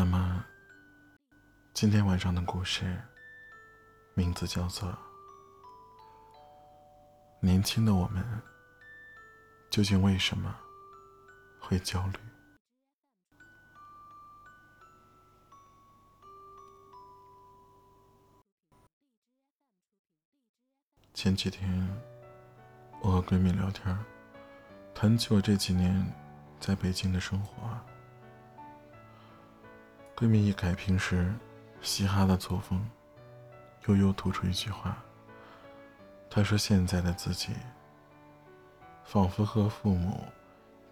那么，今天晚上的故事名字叫做《年轻的我们究竟为什么会焦虑》。前几天，我和闺蜜聊天，谈起我这几年在北京的生活。闺蜜一改平时嘻哈的作风，悠悠吐出一句话。她说：“现在的自己，仿佛和父母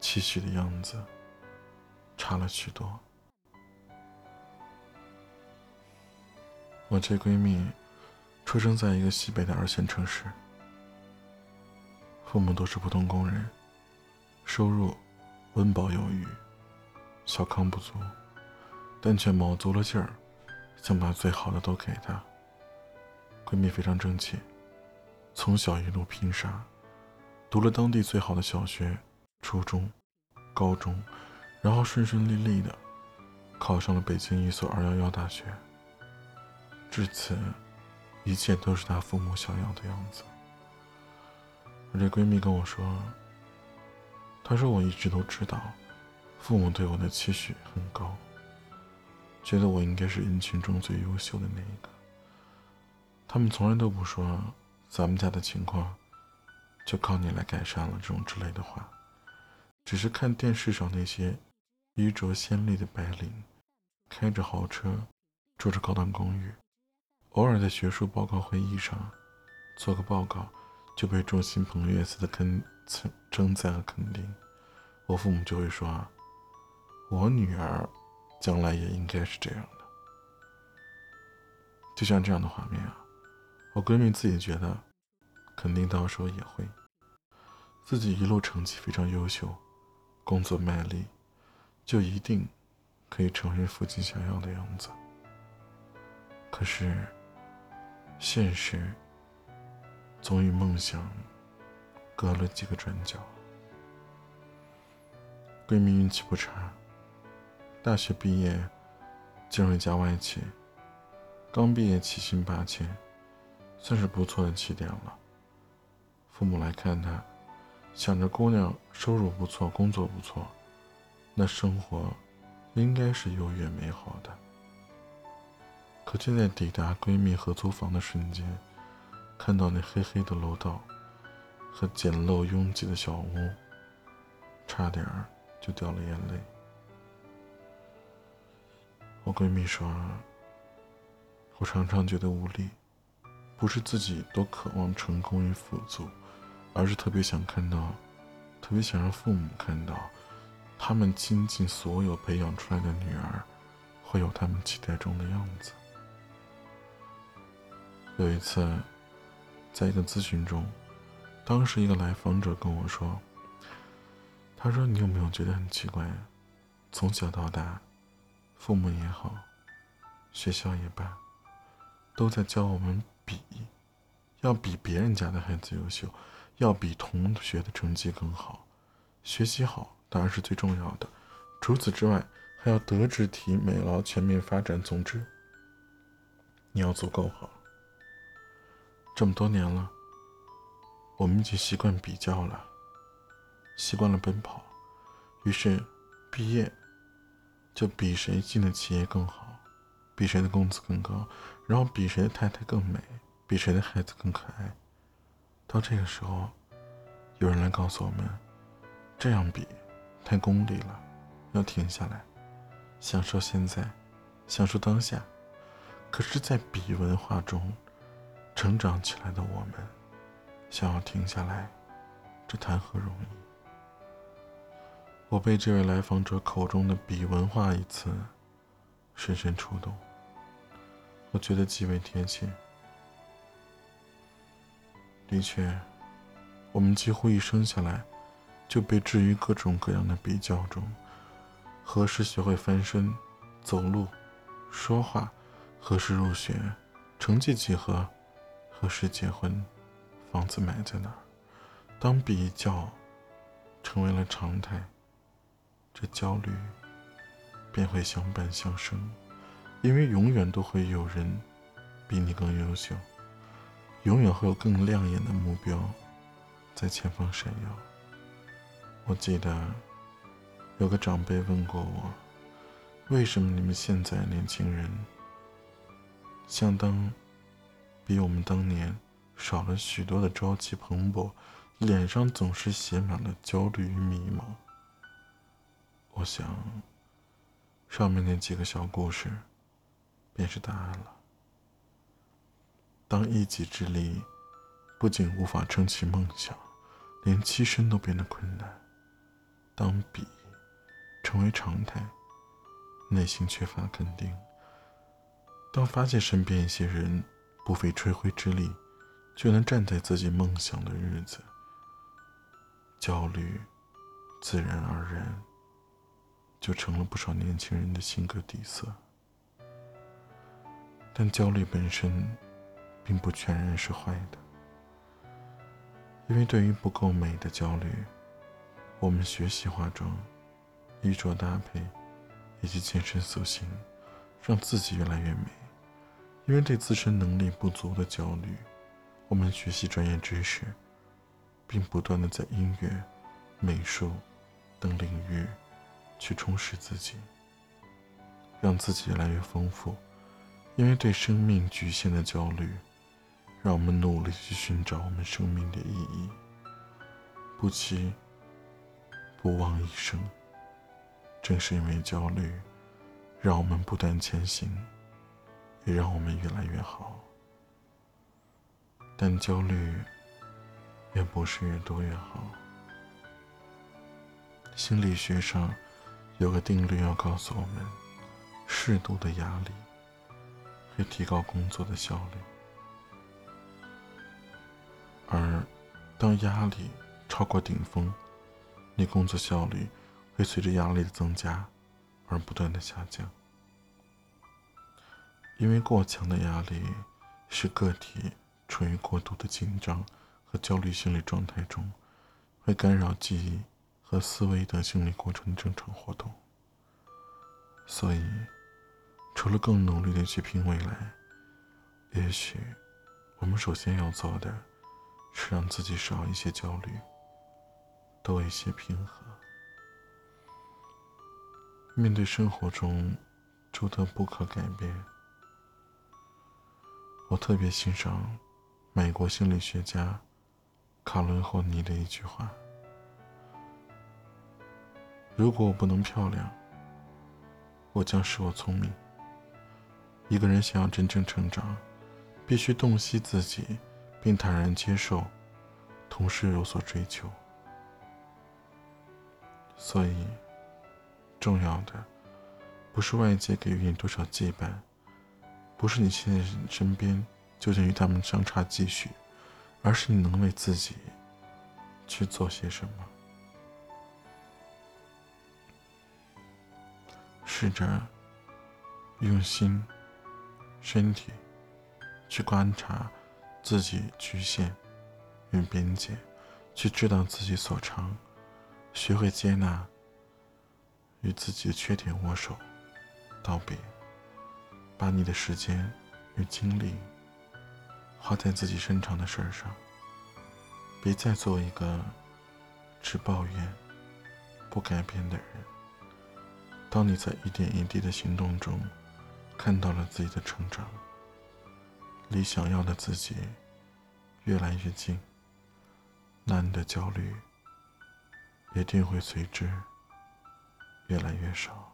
期许的样子差了许多。”我这闺蜜。出生在一个西北的二线城市，父母都是普通工人，收入温饱有余，小康不足，但却卯足了劲儿，想把最好的都给她。闺蜜非常争气，从小一路拼杀，读了当地最好的小学、初中、高中，然后顺顺利利的考上了北京一所二幺幺大学。至此。一切都是她父母想要的样子。我这闺蜜跟我说：“她说我一直都知道，父母对我的期许很高，觉得我应该是人群中最优秀的那一个。他们从来都不说咱们家的情况就靠你来改善了这种之类的话，只是看电视上那些衣着鲜丽的白领，开着豪车，住着高档公寓。”偶尔在学术报告会议上做个报告，就被众星捧月似的跟称称赞和肯定，我父母就会说：“我女儿将来也应该是这样的。”就像这样的画面啊，我闺蜜自己觉得肯定到时候也会，自己一路成绩非常优秀，工作卖力，就一定可以成为父亲想要的样子。可是。现实总与梦想隔了几个转角。闺蜜运气不差，大学毕业进入一家外企，刚毕业起薪八千，算是不错的起点了。父母来看她，想着姑娘收入不错，工作不错，那生活应该是优越美好的。可就在抵达闺蜜合租房的瞬间，看到那黑黑的楼道和简陋拥挤的小屋，差点就掉了眼泪。我闺蜜说：“我常常觉得无力，不是自己多渴望成功与富足，而是特别想看到，特别想让父母看到，他们倾尽所有培养出来的女儿，会有他们期待中的样子。”有一次，在一个咨询中，当时一个来访者跟我说：“他说你有没有觉得很奇怪？从小到大，父母也好，学校也罢，都在教我们比，要比别人家的孩子优秀，要比同学的成绩更好，学习好当然是最重要的，除此之外，还要德智体美劳全面发展。总之，你要足够好。”这么多年了，我们已经习惯比较了，习惯了奔跑，于是毕业就比谁进的企业更好，比谁的工资更高，然后比谁的太太更美，比谁的孩子更可爱。到这个时候，有人来告诉我们，这样比太功利了，要停下来，享受现在，享受当下。可是，在比文化中，成长起来的我们，想要停下来，这谈何容易？我被这位来访者口中的“比文化”一词深深触动，我觉得极为贴切。的确，我们几乎一生下来就被置于各种各样的比较中：何时学会翻身、走路、说话？何时入学？成绩几何？何时结婚？房子买在哪儿？当比较成为了常态，这焦虑便会相伴相生，因为永远都会有人比你更优秀，永远会有更亮眼的目标在前方闪耀。我记得有个长辈问过我，为什么你们现在年轻人相当比我们当年少了许多的朝气蓬勃，脸上总是写满了焦虑与迷茫？我想。上面那几个小故事，便是答案了。当一己之力不仅无法撑起梦想，连栖身都变得困难；当比成为常态，内心缺乏肯定；当发现身边一些人不费吹灰之力就能站在自己梦想的日子，焦虑自然而然。就成了不少年轻人的性格底色。但焦虑本身，并不全然是坏的，因为对于不够美的焦虑，我们学习化妆、衣着搭配以及健身塑形，让自己越来越美；因为对自身能力不足的焦虑，我们学习专业知识，并不断的在音乐、美术等领域。去充实自己，让自己越来越丰富。因为对生命局限的焦虑，让我们努力去寻找我们生命的意义。不期不忘一生。正是因为焦虑，让我们不断前行，也让我们越来越好。但焦虑也不是越多越好。心理学上。有个定律要告诉我们：适度的压力会提高工作的效率，而当压力超过顶峰，你工作效率会随着压力的增加而不断的下降。因为过强的压力使个体处于过度的紧张和焦虑心理状态中，会干扰记忆。和思维等心理过程的正常活动，所以，除了更努力的去拼未来，也许我们首先要做的，是让自己少一些焦虑，多一些平和。面对生活中诸多不可改变，我特别欣赏美国心理学家卡伦霍尼的一句话。如果我不能漂亮，我将使我聪明。一个人想要真正成长，必须洞悉自己，并坦然接受，同时有所追求。所以，重要的不是外界给予你多少羁绊，不是你现在身边究竟与他们相差几许，而是你能为自己去做些什么。试着用心、身体去观察自己局限与边界，去知道自己所长，学会接纳与自己的缺点握手道别，把你的时间与精力花在自己擅长的事儿上，别再做一个只抱怨不改变的人。当你在一点一滴的行动中，看到了自己的成长，离想要的自己越来越近，那你的焦虑一定会随之越来越少。